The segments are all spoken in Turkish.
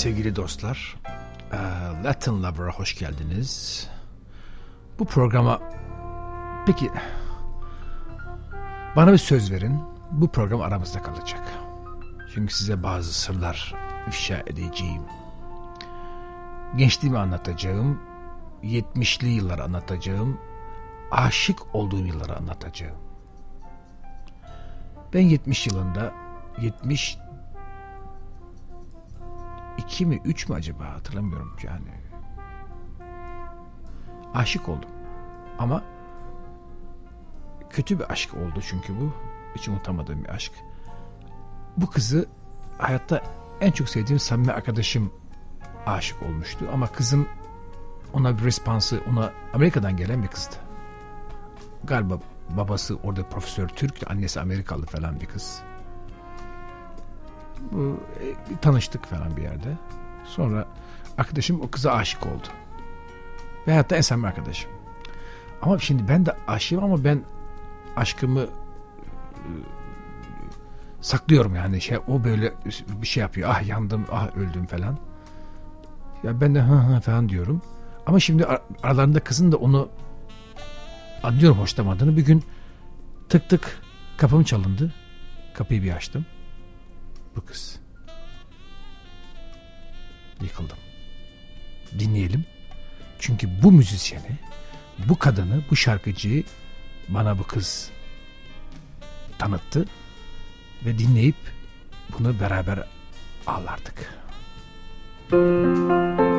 sevgili dostlar. Ee, Latin Lover'a hoş geldiniz. Bu programa peki bana bir söz verin. Bu program aramızda kalacak. Çünkü size bazı sırlar ifşa edeceğim. Gençliğimi anlatacağım. 70'li yılları anlatacağım. Aşık olduğum yılları anlatacağım. Ben 70 yılında 70 2 mi 3 mü acaba hatırlamıyorum yani. Aşık oldum. Ama kötü bir aşk oldu çünkü bu. Hiç unutamadığım bir aşk. Bu kızı hayatta en çok sevdiğim samimi arkadaşım aşık olmuştu. Ama kızın ona bir respansı, ona Amerika'dan gelen bir kızdı. Galiba babası orada profesör Türk, annesi Amerikalı falan bir kız. E, tanıştık falan bir yerde. Sonra arkadaşım o kıza aşık oldu. Ve hatta en samimi arkadaşım. Ama şimdi ben de aşığım ama ben aşkımı e, saklıyorum yani şey o böyle bir şey yapıyor. Ah yandım, ah öldüm falan. Ya ben de hı hı falan diyorum. Ama şimdi aralarında kızın da onu anlıyorum hoşlamadığını. Bir gün tık tık kapım çalındı. Kapıyı bir açtım. Bu kız. Yıkıldım. Dinleyelim. Çünkü bu müzisyeni, bu kadını, bu şarkıcıyı bana bu kız tanıttı ve dinleyip bunu beraber ağlardık. Müzik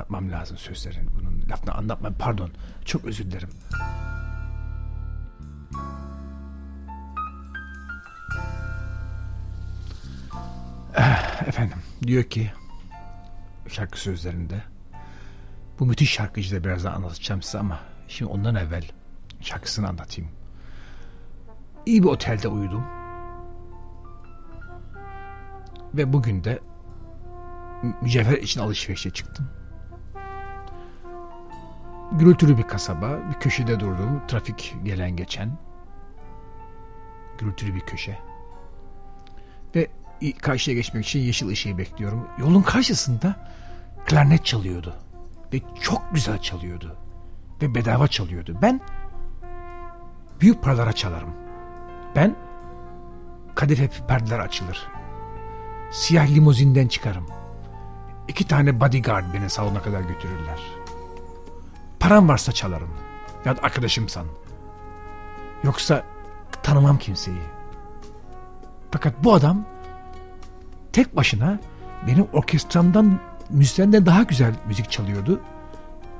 Anlatmam lazım sözlerin. Bunun lafını anlatmam, pardon. Çok özür dilerim. Eh, efendim, diyor ki şarkı sözlerinde bu müthiş şarkıcıyı da birazdan anlatacağım size ama şimdi ondan evvel şarkısını anlatayım. İyi bir otelde uyudum. Ve bugün de mücevher için alışverişe çıktım. Gürültülü bir kasaba, bir köşede durdum, trafik gelen geçen. Gürültülü bir köşe. Ve karşıya geçmek için yeşil ışığı bekliyorum. Yolun karşısında klarnet çalıyordu. Ve çok güzel çalıyordu. Ve bedava çalıyordu. Ben büyük paralara çalarım. Ben kadife perdeler açılır. Siyah limuzinden çıkarım. İki tane bodyguard beni salona kadar götürürler. Param varsa çalarım. Ya da arkadaşımsan. Yoksa tanımam kimseyi. Fakat bu adam tek başına benim orkestramdan müzisyenden daha güzel müzik çalıyordu.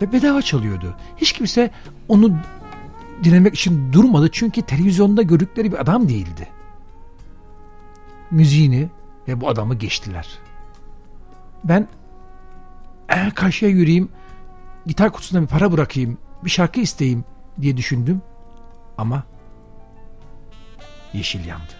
Ve bedava çalıyordu. Hiç kimse onu dinlemek için durmadı. Çünkü televizyonda gördükleri bir adam değildi. Müziğini ve bu adamı geçtiler. Ben eğer karşıya yürüyeyim, gitar kutusuna bir para bırakayım, bir şarkı isteyeyim diye düşündüm. Ama yeşil yandı.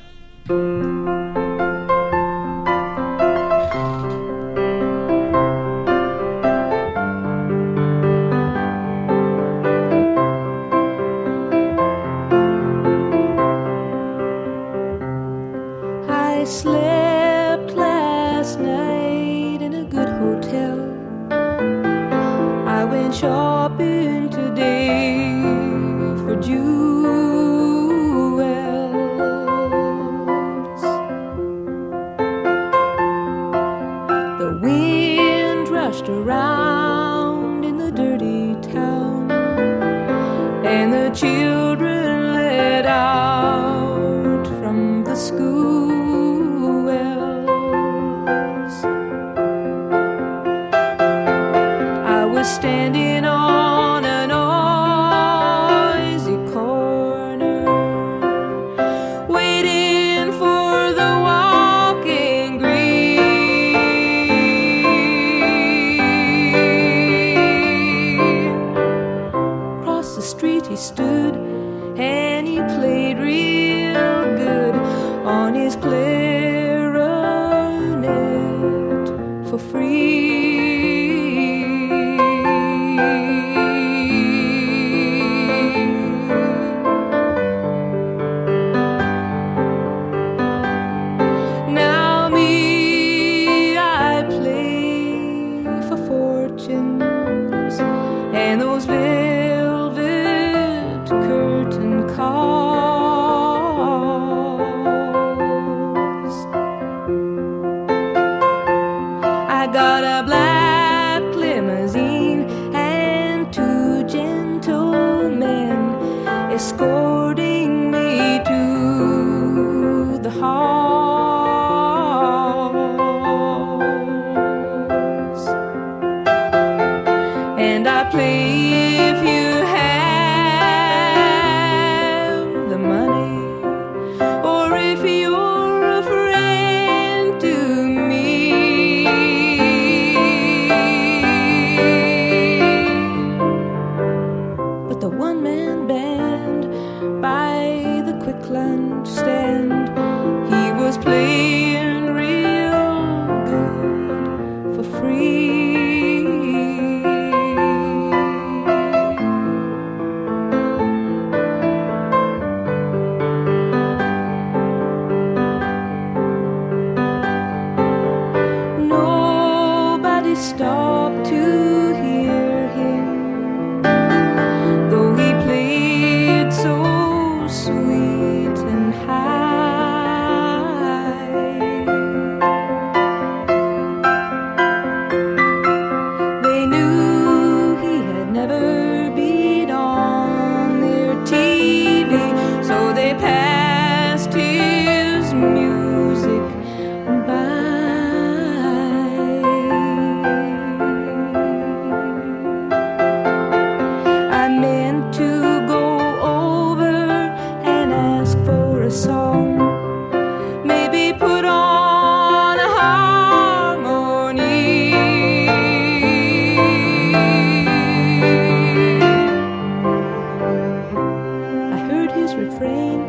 His refrain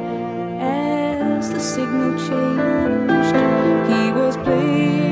as the signal changed. He was playing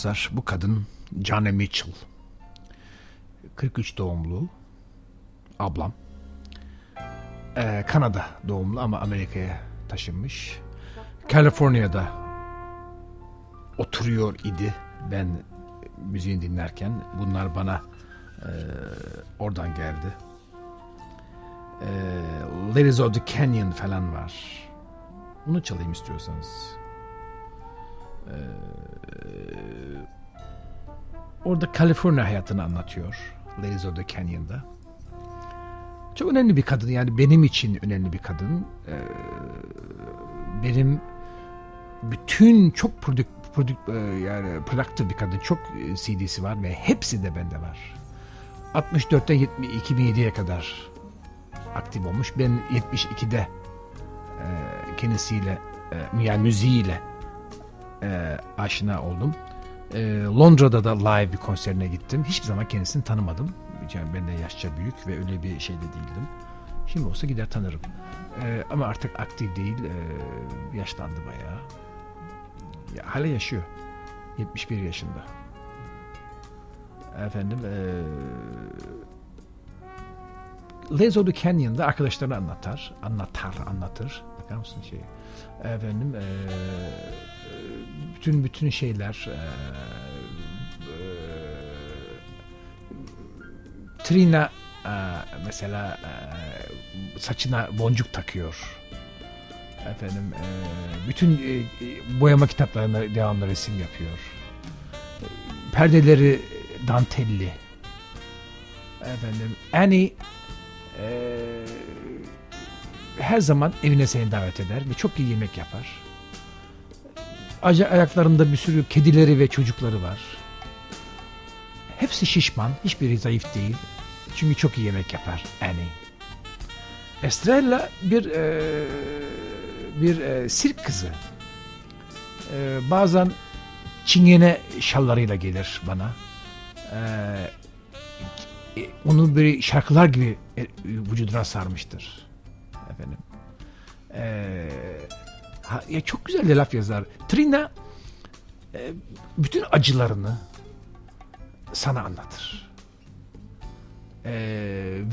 dostlar. Bu kadın Jane Mitchell. 43 doğumlu. Ablam. Ee, Kanada doğumlu ama Amerika'ya taşınmış. Kaliforniya'da oturuyor idi ben müziğini dinlerken. Bunlar bana e, oradan geldi. E, Ladies of the Canyon falan var. Bunu çalayım istiyorsanız. Ee, orada Kaliforniya hayatını anlatıyor. Ladies of the Canyon'da. Çok önemli bir kadın yani benim için önemli bir kadın. Ee, benim bütün çok prodük, prodük, e, yani productive bir kadın. Çok e, CD'si var ve hepsi de bende var. 64'ten 70, 2007'ye kadar aktif olmuş. Ben 72'de e, kendisiyle e, yani müziğiyle e, aşina oldum. E, Londra'da da live bir konserine gittim. Hiçbir zaman kendisini tanımadım. Yani benden yaşça büyük ve öyle bir şeyde değildim. Şimdi olsa gider tanırım. E, ama artık aktif değil. E, yaşlandı bayağı. Ya, hala yaşıyor. 71 yaşında. Efendim e, the Canyon'da arkadaşlarını anlatar. Anlatar, anlatır. Bakar mısın şey? Efendim e, bütün bütün şeyler e, e, Trina e, mesela e, saçına boncuk takıyor. Efendim e, bütün e, boyama kitaplarına devamlı resim yapıyor. Perdeleri dantelli. Efendim Annie e, her zaman evine seni davet eder ve çok iyi yemek yapar. Ayaklarında bir sürü kedileri ve çocukları var. Hepsi şişman, hiçbiri zayıf değil. Çünkü çok iyi yemek yapar Annie. Estrella bir e, bir e, sirk kızı. E, bazen çingene şallarıyla gelir bana. E, onu böyle şarkılar gibi e, vücuduna sarmıştır. Efendim. E, ha, ya çok güzel de laf yazar. Trina e, bütün acılarını sana anlatır. E,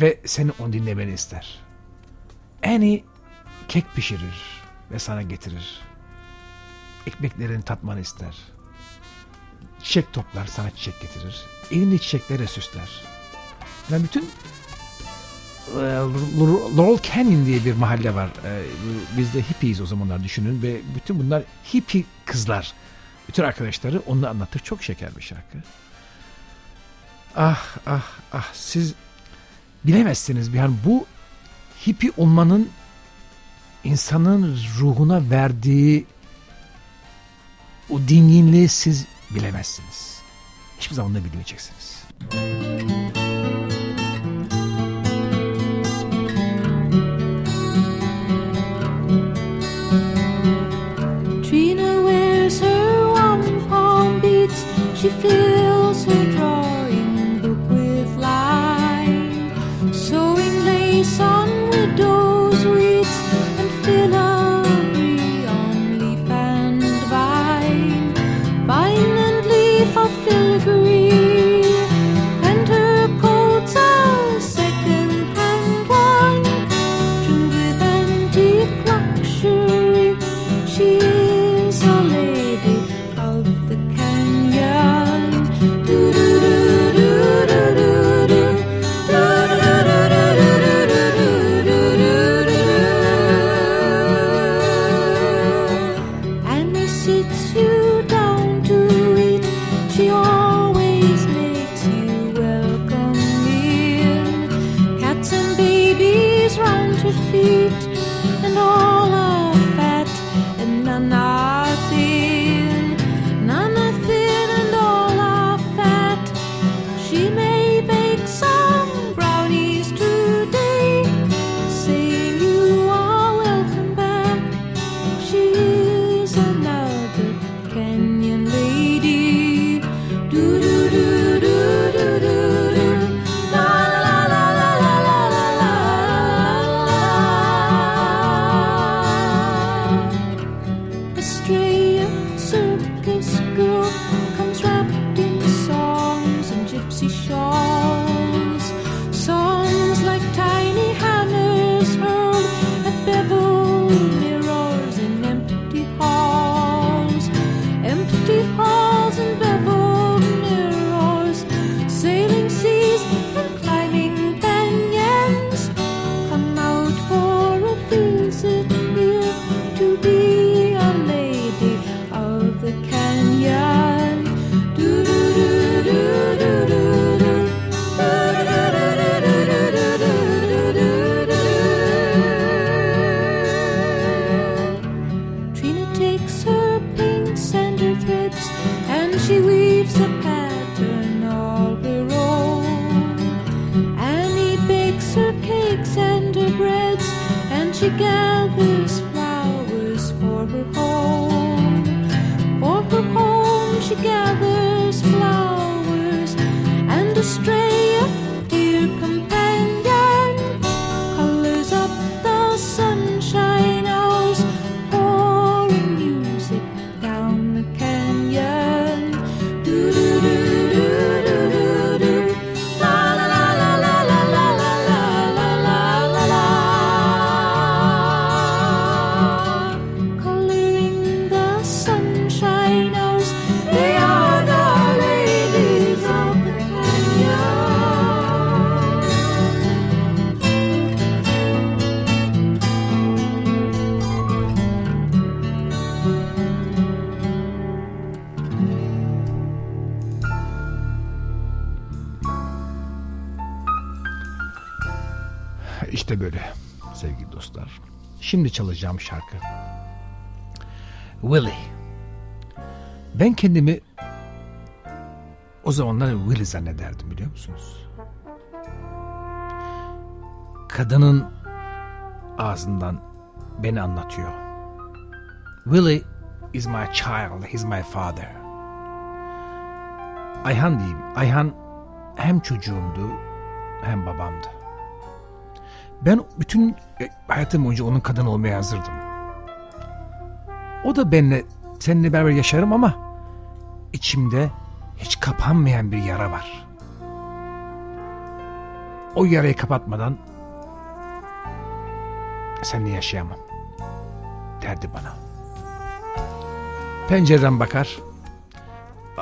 ve seni onu dinlemeni ister. Annie kek pişirir ve sana getirir. Ekmeklerini tatmanı ister. Çiçek toplar sana çiçek getirir. Elinde çiçeklerle süsler. Ben bütün Laurel Canyon diye bir mahalle var. E, biz de hippiyiz o zamanlar düşünün ve bütün bunlar hippie kızlar. Bütün arkadaşları onu anlatır. Çok şeker bir şarkı. Ah ah ah siz bilemezsiniz. Yani bu hippie olmanın insanın ruhuna verdiği o dinginliği siz bilemezsiniz. Hiçbir zaman da bilmeyeceksiniz. Trina She fills her drawing book with line, sewing lace on widow's weeds and filigree on leaf and vine, vine and leaf of filigree, and her coats are second-hand trimmed with antique luxury. She is a lady çalacağım şarkı. Willie. Ben kendimi o zamanlar Willie zannederdim biliyor musunuz? Kadının ağzından beni anlatıyor. Willie is my child, he's my father. Ayhan diyeyim. Ayhan hem çocuğumdu hem babamdı. Ben bütün e, hayatım boyunca onun kadın olmaya hazırdım. O da benimle, seninle beraber yaşarım ama içimde hiç kapanmayan bir yara var. O yarayı kapatmadan seninle yaşayamam derdi bana. Pencereden bakar,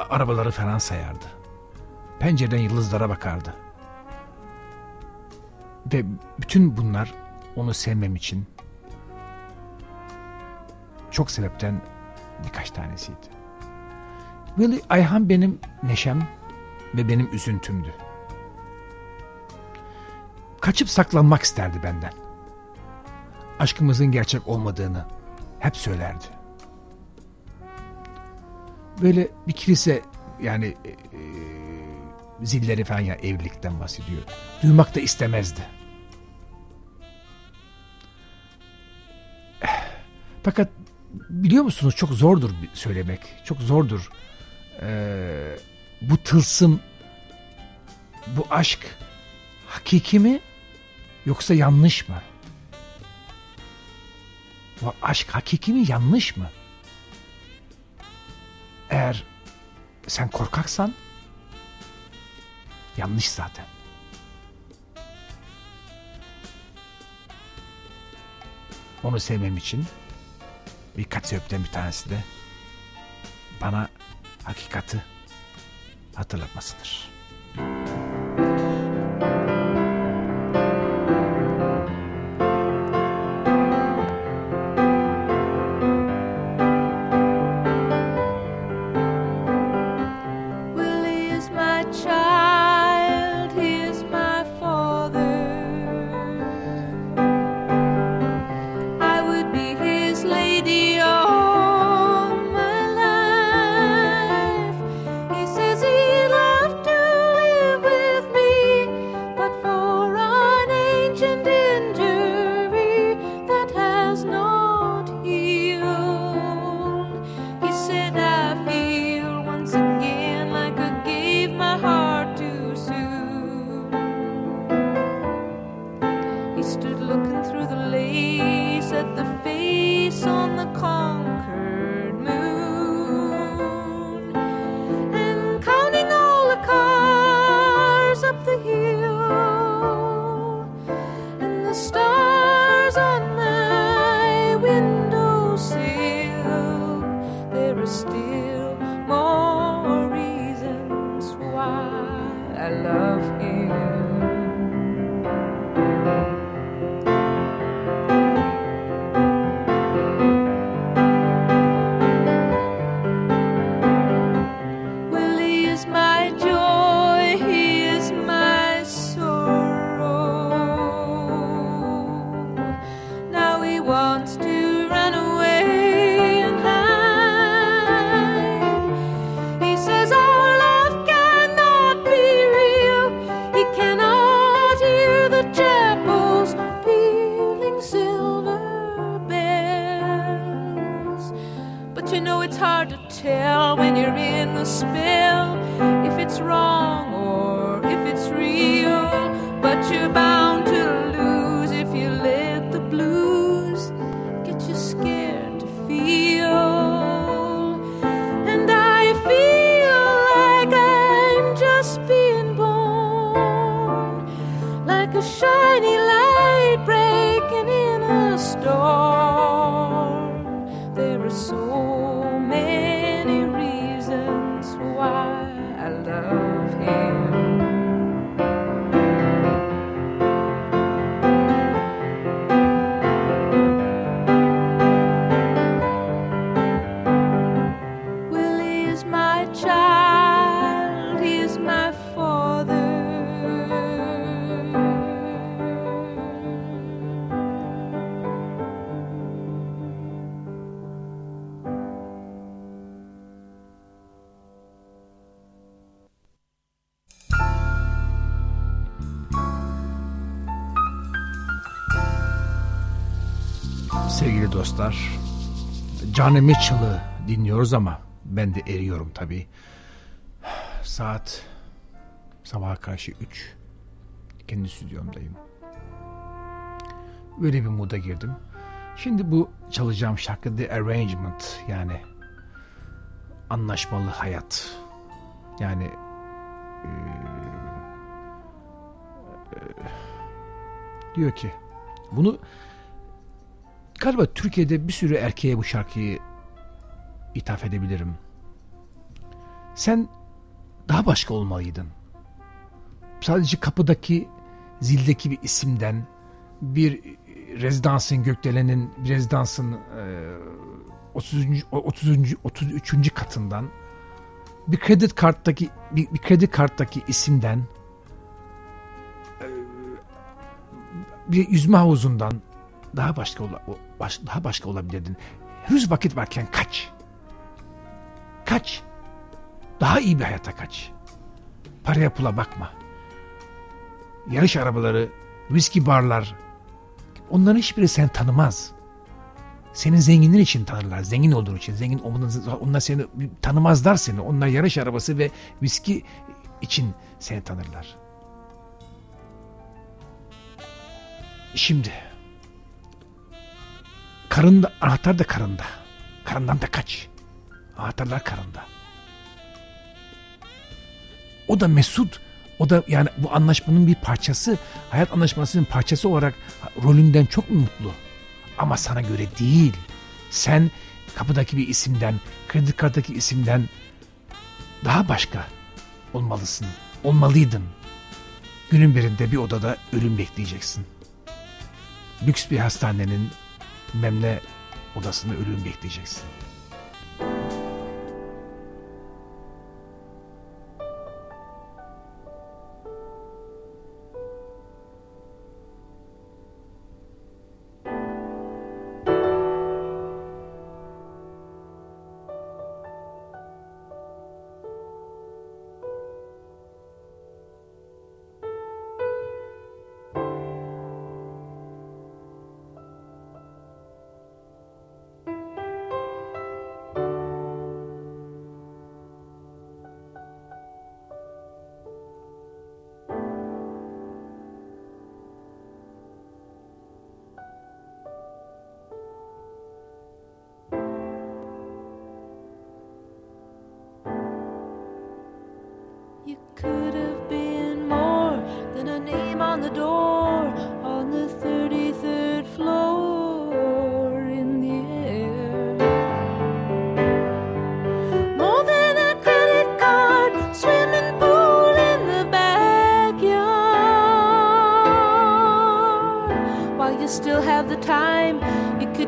arabaları falan sayardı. Pencereden yıldızlara bakardı. Ve bütün bunlar onu sevmem için çok sebepten birkaç tanesiydi. Willie Ayhan benim neşem ve benim üzüntümdü. Kaçıp saklanmak isterdi benden. Aşkımızın gerçek olmadığını hep söylerdi. Böyle bir kilise yani e, e, zilleri falan ya evlilikten bahsediyor. Duymak da istemezdi. Fakat biliyor musunuz çok zordur söylemek. Çok zordur. Ee, bu tılsım, bu aşk hakiki mi yoksa yanlış mı? Bu aşk hakiki mi yanlış mı? Eğer sen korkaksan yanlış zaten. Onu sevmem için birkaç sebepten bir tanesi de bana hakikati hatırlatmasıdır. Sevgili dostlar, Johnny Mitchell'ı dinliyoruz ama ben de eriyorum tabii. Saat sabaha karşı 3. Kendi stüdyomdayım. Böyle bir moda girdim. Şimdi bu çalacağım şarkı The Arrangement yani anlaşmalı hayat. Yani e, e, diyor ki bunu galiba Türkiye'de bir sürü erkeğe bu şarkıyı ithaf edebilirim. Sen daha başka olmalıydın. Sadece kapıdaki zildeki bir isimden bir rezidansın gökdelenin bir rezidansın e, 30. 30. 33. katından bir kredi karttaki bir, bir kredi karttaki isimden e, bir yüzme havuzundan daha başka ola, baş, daha başka olabilirdin. Henüz vakit varken kaç. Kaç. Daha iyi bir hayata kaç. Paraya pula bakma. Yarış arabaları, viski barlar, onların hiçbiri sen tanımaz. Senin zenginler için tanırlar. Zengin olduğun için. Zengin onlar seni tanımazlar seni. Onlar yarış arabası ve viski için seni tanırlar. Şimdi karında anahtar da karında. Karından da kaç. Anahtarlar karında. O da mesut. O da yani bu anlaşmanın bir parçası. Hayat anlaşmasının parçası olarak rolünden çok mu mutlu? Ama sana göre değil. Sen kapıdaki bir isimden, kredi kartdaki isimden daha başka olmalısın. Olmalıydın. Günün birinde bir odada ölüm bekleyeceksin. Lüks bir hastanenin memle odasında ölüm bekleyeceksin.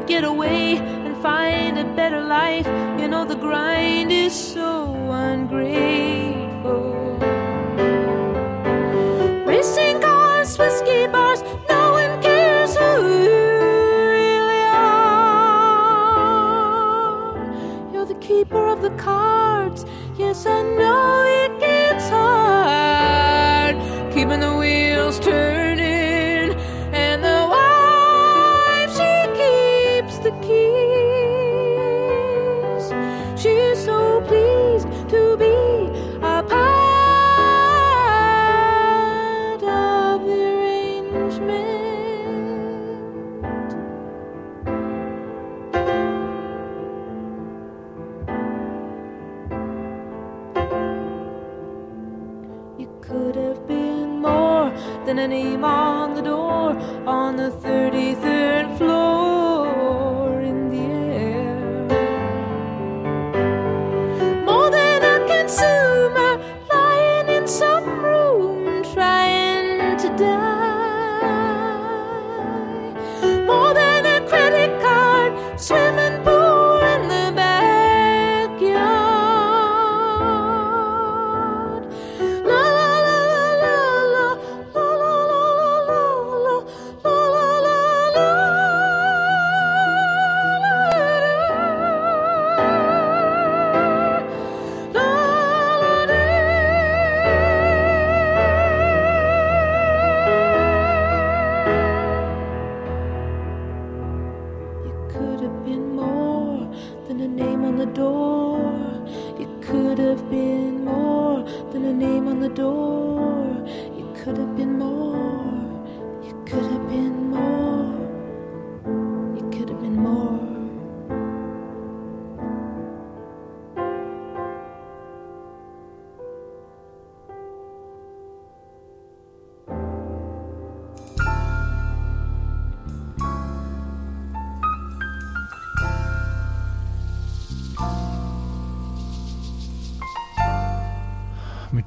get away and find a better life. You know, the grind is so ungrateful. Racing cars, whiskey bars, no one cares who you really are. You're the keeper of the cards. Yes, I know it gets hard keeping the wheels turning.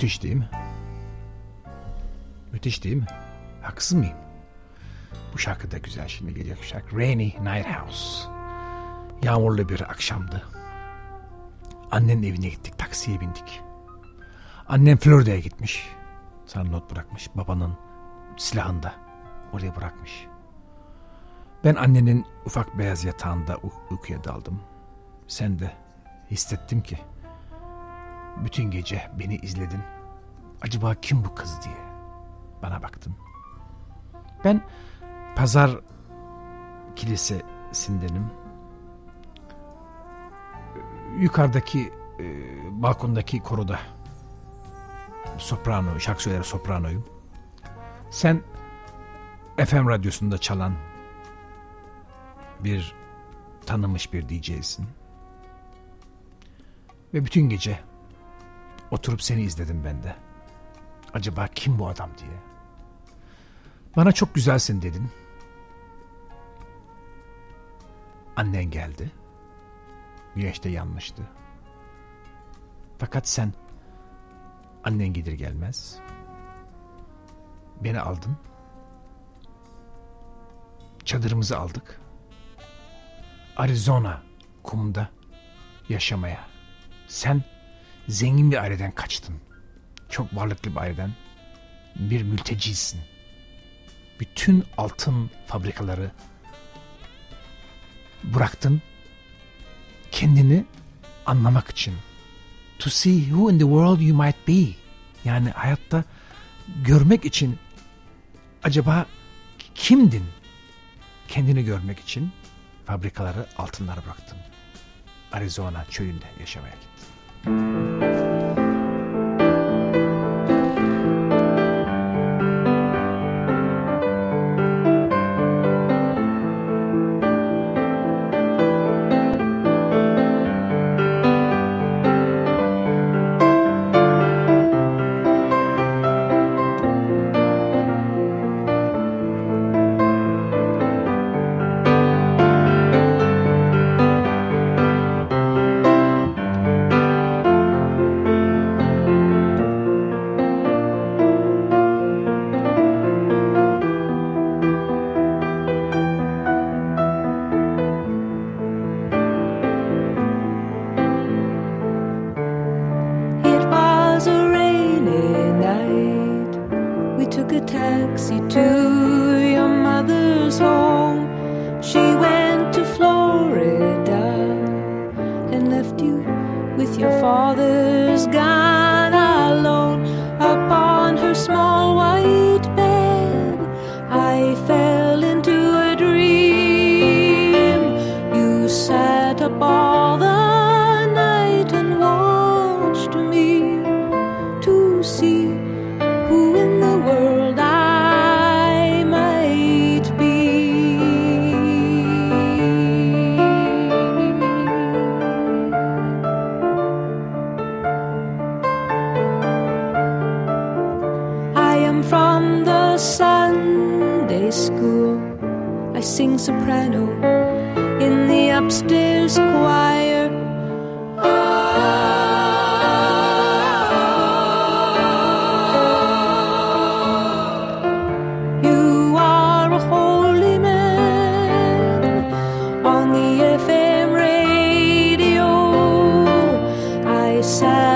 Müthiş değil mi? Müthiş değil mi? Haksız mıyım? Bu şarkı da güzel şimdi gelecek şarkı. Rainy Night House. Yağmurlu bir akşamdı. Annenin evine gittik. Taksiye bindik. Annem Florida'ya gitmiş. Sana not bırakmış. Babanın silahını da oraya bırakmış. Ben annenin ufak beyaz yatağında uy- uykuya daldım. Sen de hissettim ki bütün gece beni izledin. Acaba kim bu kız diye bana baktın. Ben pazar kilisesindenim. Yukarıdaki e, balkondaki koroda soprano, şarkı söyler sopranoyum. Sen FM radyosunda çalan bir tanınmış bir DJ'sin. Ve bütün gece oturup seni izledim ben de. Acaba kim bu adam diye. Bana çok güzelsin dedin. Annen geldi. Güneş de yanmıştı. Fakat sen annen gelir gelmez beni aldın. Çadırımızı aldık. Arizona kumunda yaşamaya. Sen zengin bir aileden kaçtın. Çok varlıklı bir aileden bir mültecisin. Bütün altın fabrikaları bıraktın kendini anlamak için. To see who in the world you might be. Yani hayatta görmek için acaba kimdin? Kendini görmek için fabrikaları altınlara bıraktın. Arizona çölünde yaşamaya gittin. Thank you.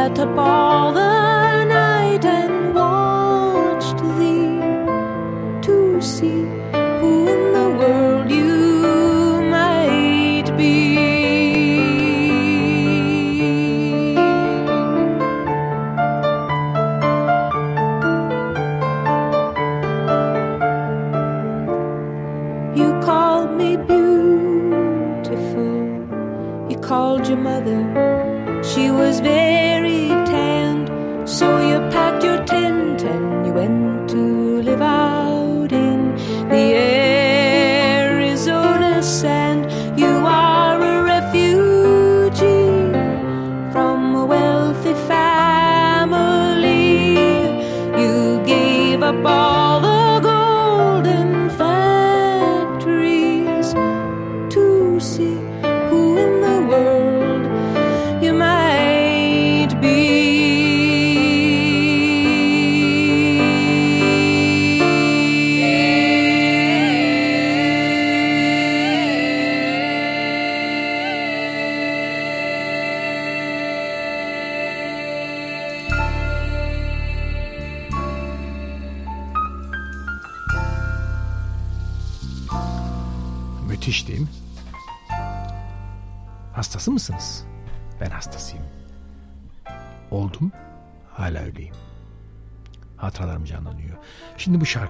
Sat up all the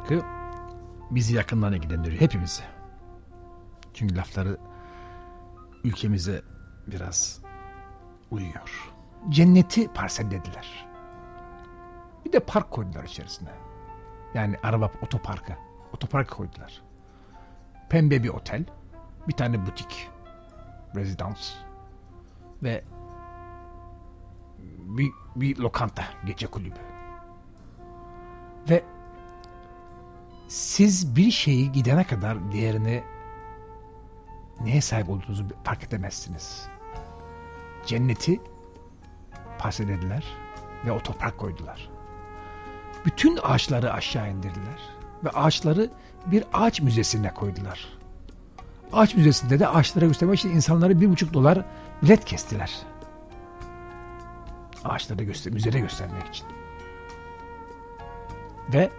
şarkı bizi yakından ilgilendiriyor, hepimizi. Çünkü lafları ülkemize biraz uyuyor. Cenneti parsellediler. Bir de park koydular içerisine. Yani araba otoparka. Otopark koydular. Pembe bir otel. Bir tane butik. Rezidans. Ve bir, bir lokanta. Gece kulübü. Ve siz bir şeyi gidene kadar diğerini neye sahip olduğunuzu fark edemezsiniz. Cenneti parselediler ve otopark koydular. Bütün ağaçları aşağı indirdiler ve ağaçları bir ağaç müzesine koydular. Ağaç müzesinde de ağaçlara göstermek için insanlara bir buçuk dolar bilet kestiler. Ağaçları göster müzede göstermek için. Ve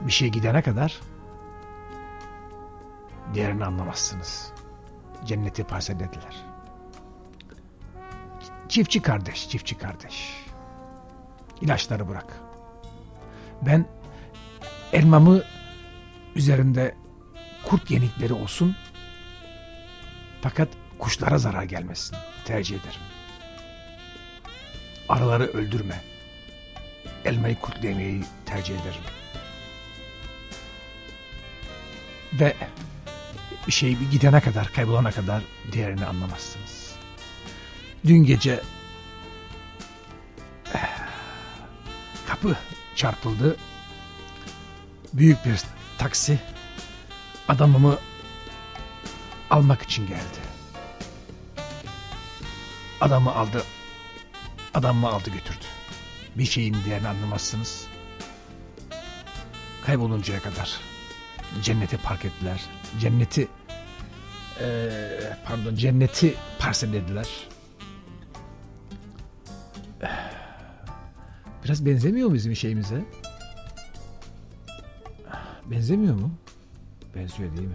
bir şey gidene kadar diğerini anlamazsınız. Cenneti parsellediler. Çiftçi kardeş, çiftçi kardeş. İlaçları bırak. Ben elmamı üzerinde kurt yenikleri olsun fakat kuşlara zarar gelmesin tercih ederim. Arıları öldürme. Elmayı kurt yemeyi tercih ederim. Ve bir şey bir gidene kadar, kaybolana kadar diğerini anlamazsınız. Dün gece kapı çarpıldı. Büyük bir taksi adamımı almak için geldi. Adamı aldı. Adamımı aldı götürdü. Bir şeyin diğerini anlamazsınız. Kayboluncaya kadar cenneti park ettiler. Cenneti eee, pardon cenneti parsellediler. Biraz benzemiyor mu bizim şeyimize? Benzemiyor mu? Benziyor değil mi?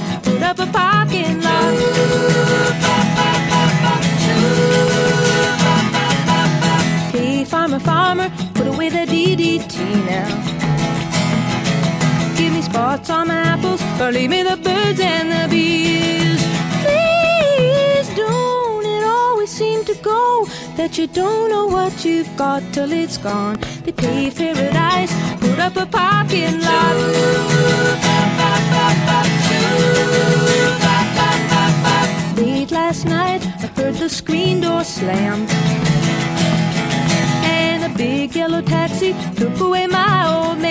a parking lot. Hey, farmer, farmer, put away the DDT now. Give me spots on my apples, or leave me the birds and the bees. That you don't know what you've got till it's gone. They paved paradise, put up a parking lot. Late last night, I heard the screen door slam. And a big yellow taxi took away my old man.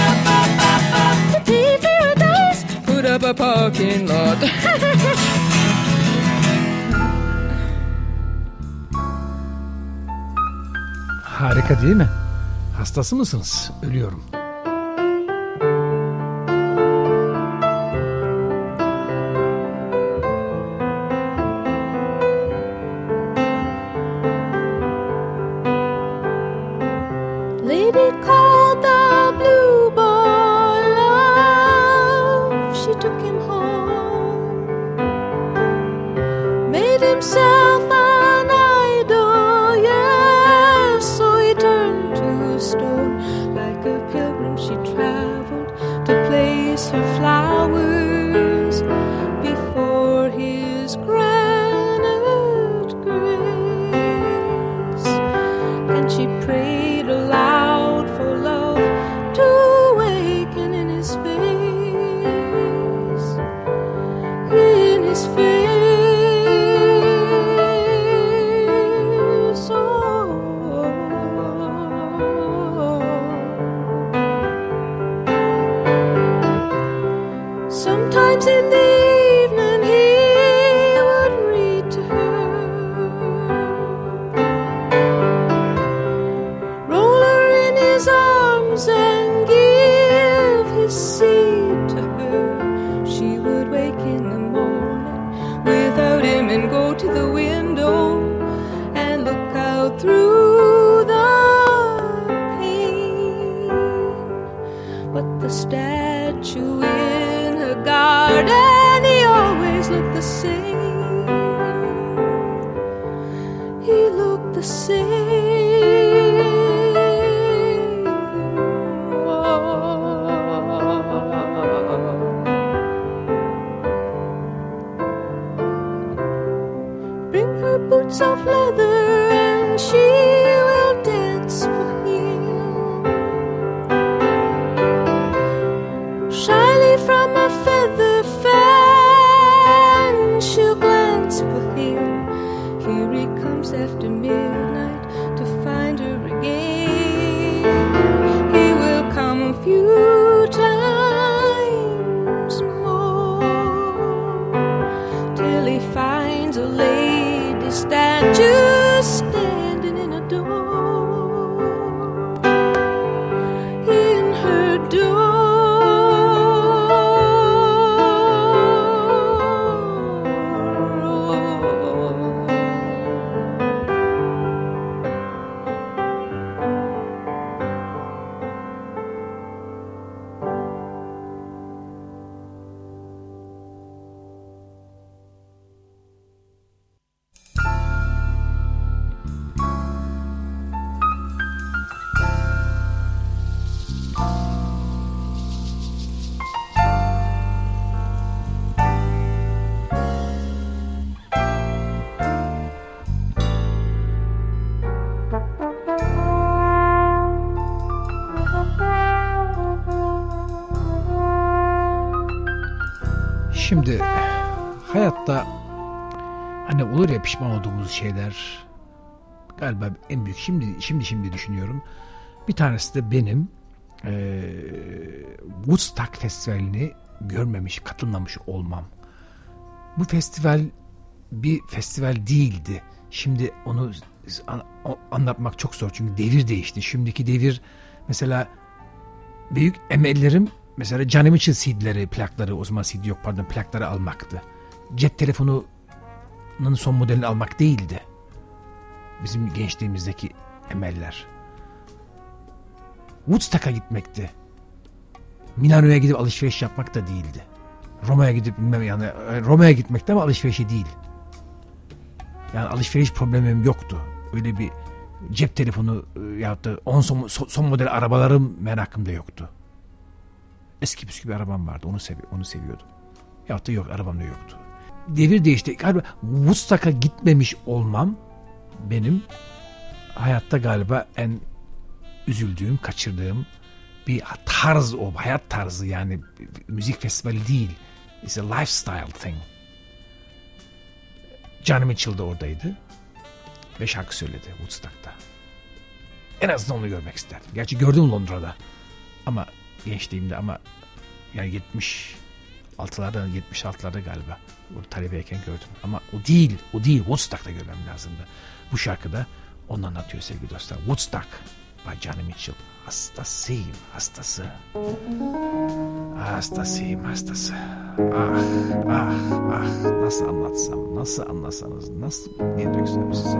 Up a parking lot. Harika değil mi? Hastası mısınız? Ölüyorum. Pişman olduğumuz şeyler galiba en büyük şimdi şimdi şimdi düşünüyorum. Bir tanesi de benim eee Woodstock Festivali'ni görmemiş, katılmamış olmam. Bu festival bir festival değildi. Şimdi onu anlatmak çok zor çünkü devir değişti. Şimdiki devir mesela büyük emellerim mesela Johnny Mitchell CD'leri, plakları, o zaman CD yok pardon plakları almaktı. Cep telefonunun son modelini almak değildi. Bizim gençliğimizdeki emeller. Woodstock'a gitmekti. Milano'ya gidip alışveriş yapmak da değildi. Roma'ya gidip bilmem yani e, Roma'ya gitmekti ama alışverişi değil. Yani alışveriş problemim yoktu. Öyle bir cep telefonu e, yahut da on son, son model arabalarım merakım da yoktu. Eski püskü bir arabam vardı. Onu, sevi onu seviyordum. Yahut da yok arabam da yoktu. Devir değişti. Galiba Woodstock'a gitmemiş olmam benim hayatta galiba en üzüldüğüm, kaçırdığım bir tarz o. Hayat tarzı yani müzik festivali değil. It's a lifestyle thing. Johnny Mitchell de oradaydı. Ve şarkı söyledi Woodstock'ta. En azından onu görmek isterdim. Gerçi gördüm Londra'da. Ama gençliğimde ama yani 76'larda 76'larda galiba o talebeyken gördüm. Ama o değil, o değil. Woodstock'ta görmem lazımdı. Bu şarkıda onu anlatıyor sevgili dostlar. Woodstock by Johnny Mitchell. Hastasıyım, hastası. Hastasıyım, hastası. Ah, ah, ah. Nasıl anlatsam, nasıl anlatsanız, nasıl ne döksem size.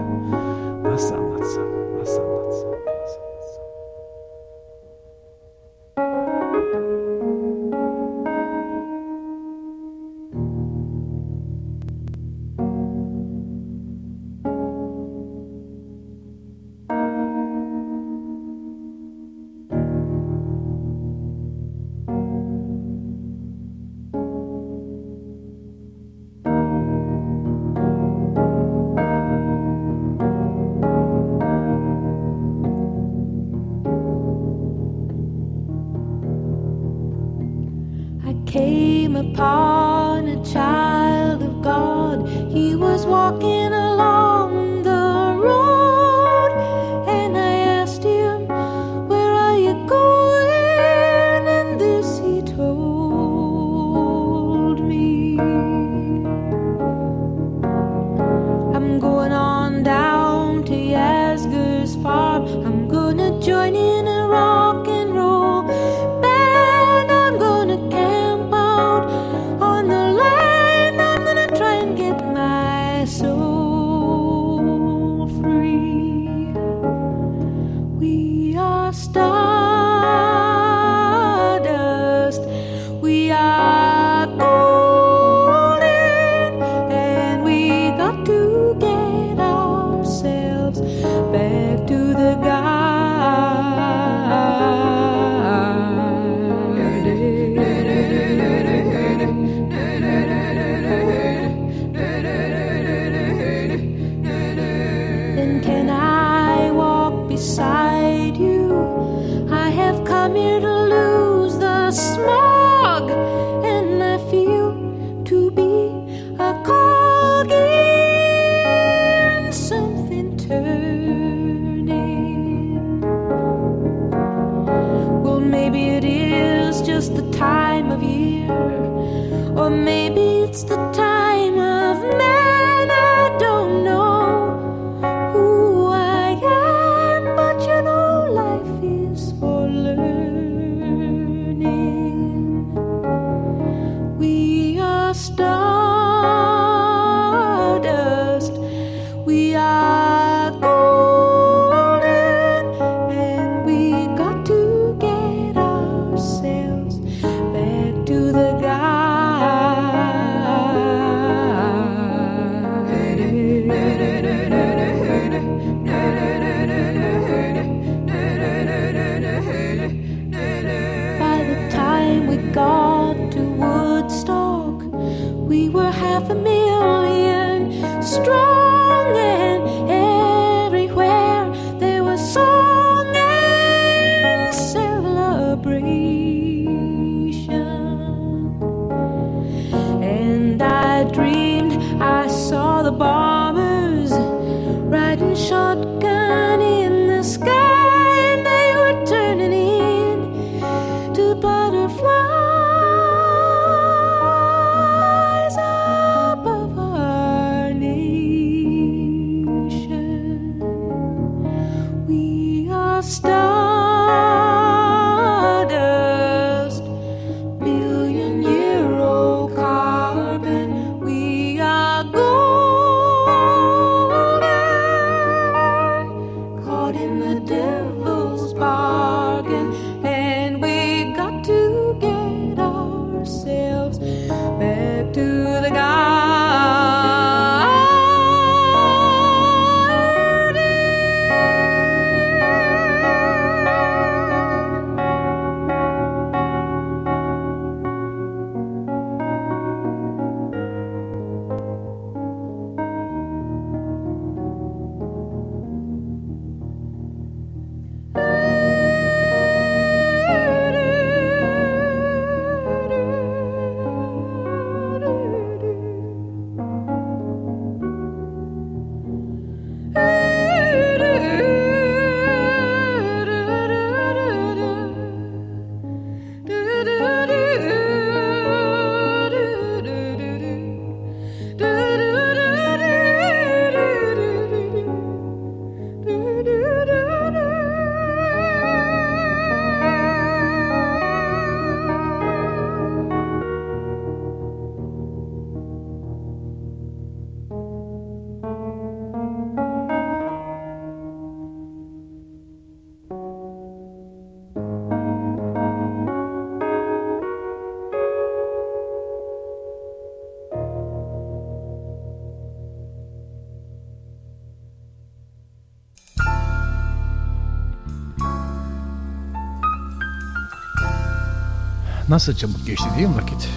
Nasıl çabuk geçti değil mi vakit?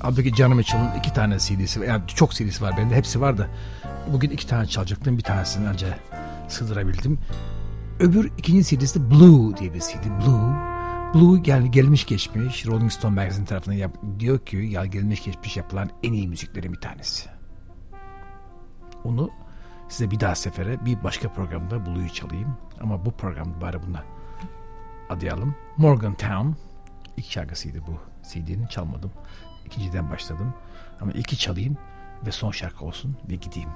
Abdülki Canım Mitchell'ın iki tane CD'si yani çok CD'si var bende hepsi var da bugün iki tane çalacaktım bir tanesini önce sığdırabildim. Öbür ikinci CD'si Blue diye bir CD. Blue. Blue yani gelmiş geçmiş Rolling Stone magazin tarafından yap, diyor ki ya gelmiş geçmiş yapılan en iyi müziklerin bir tanesi. Onu size bir daha sefere bir başka programda Blue'yu çalayım. Ama bu programda bari buna adayalım. Morgantown ilk şarkısıydı bu CD'nin çalmadım. İkinciden başladım. Ama ilki çalayım ve son şarkı olsun ve gideyim.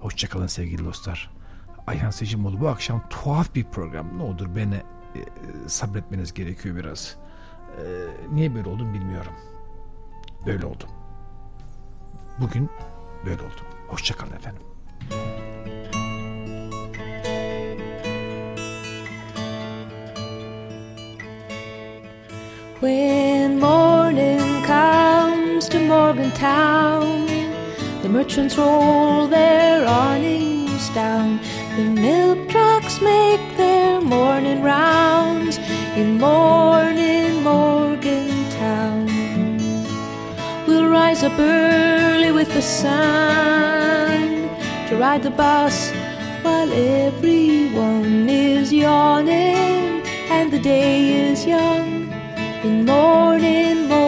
Hoşçakalın sevgili dostlar. Ayhan Secimoğlu bu akşam tuhaf bir program. Ne olur beni e, sabretmeniz gerekiyor biraz. E, niye böyle oldum bilmiyorum. Böyle oldum. Bugün böyle oldum. Hoşçakalın efendim. When morning comes to Morgantown, the merchants roll their awnings down. The milk trucks make their morning rounds in morning Morgantown. We'll rise up early with the sun to ride the bus while everyone is yawning and the day is young in morning Morgantown.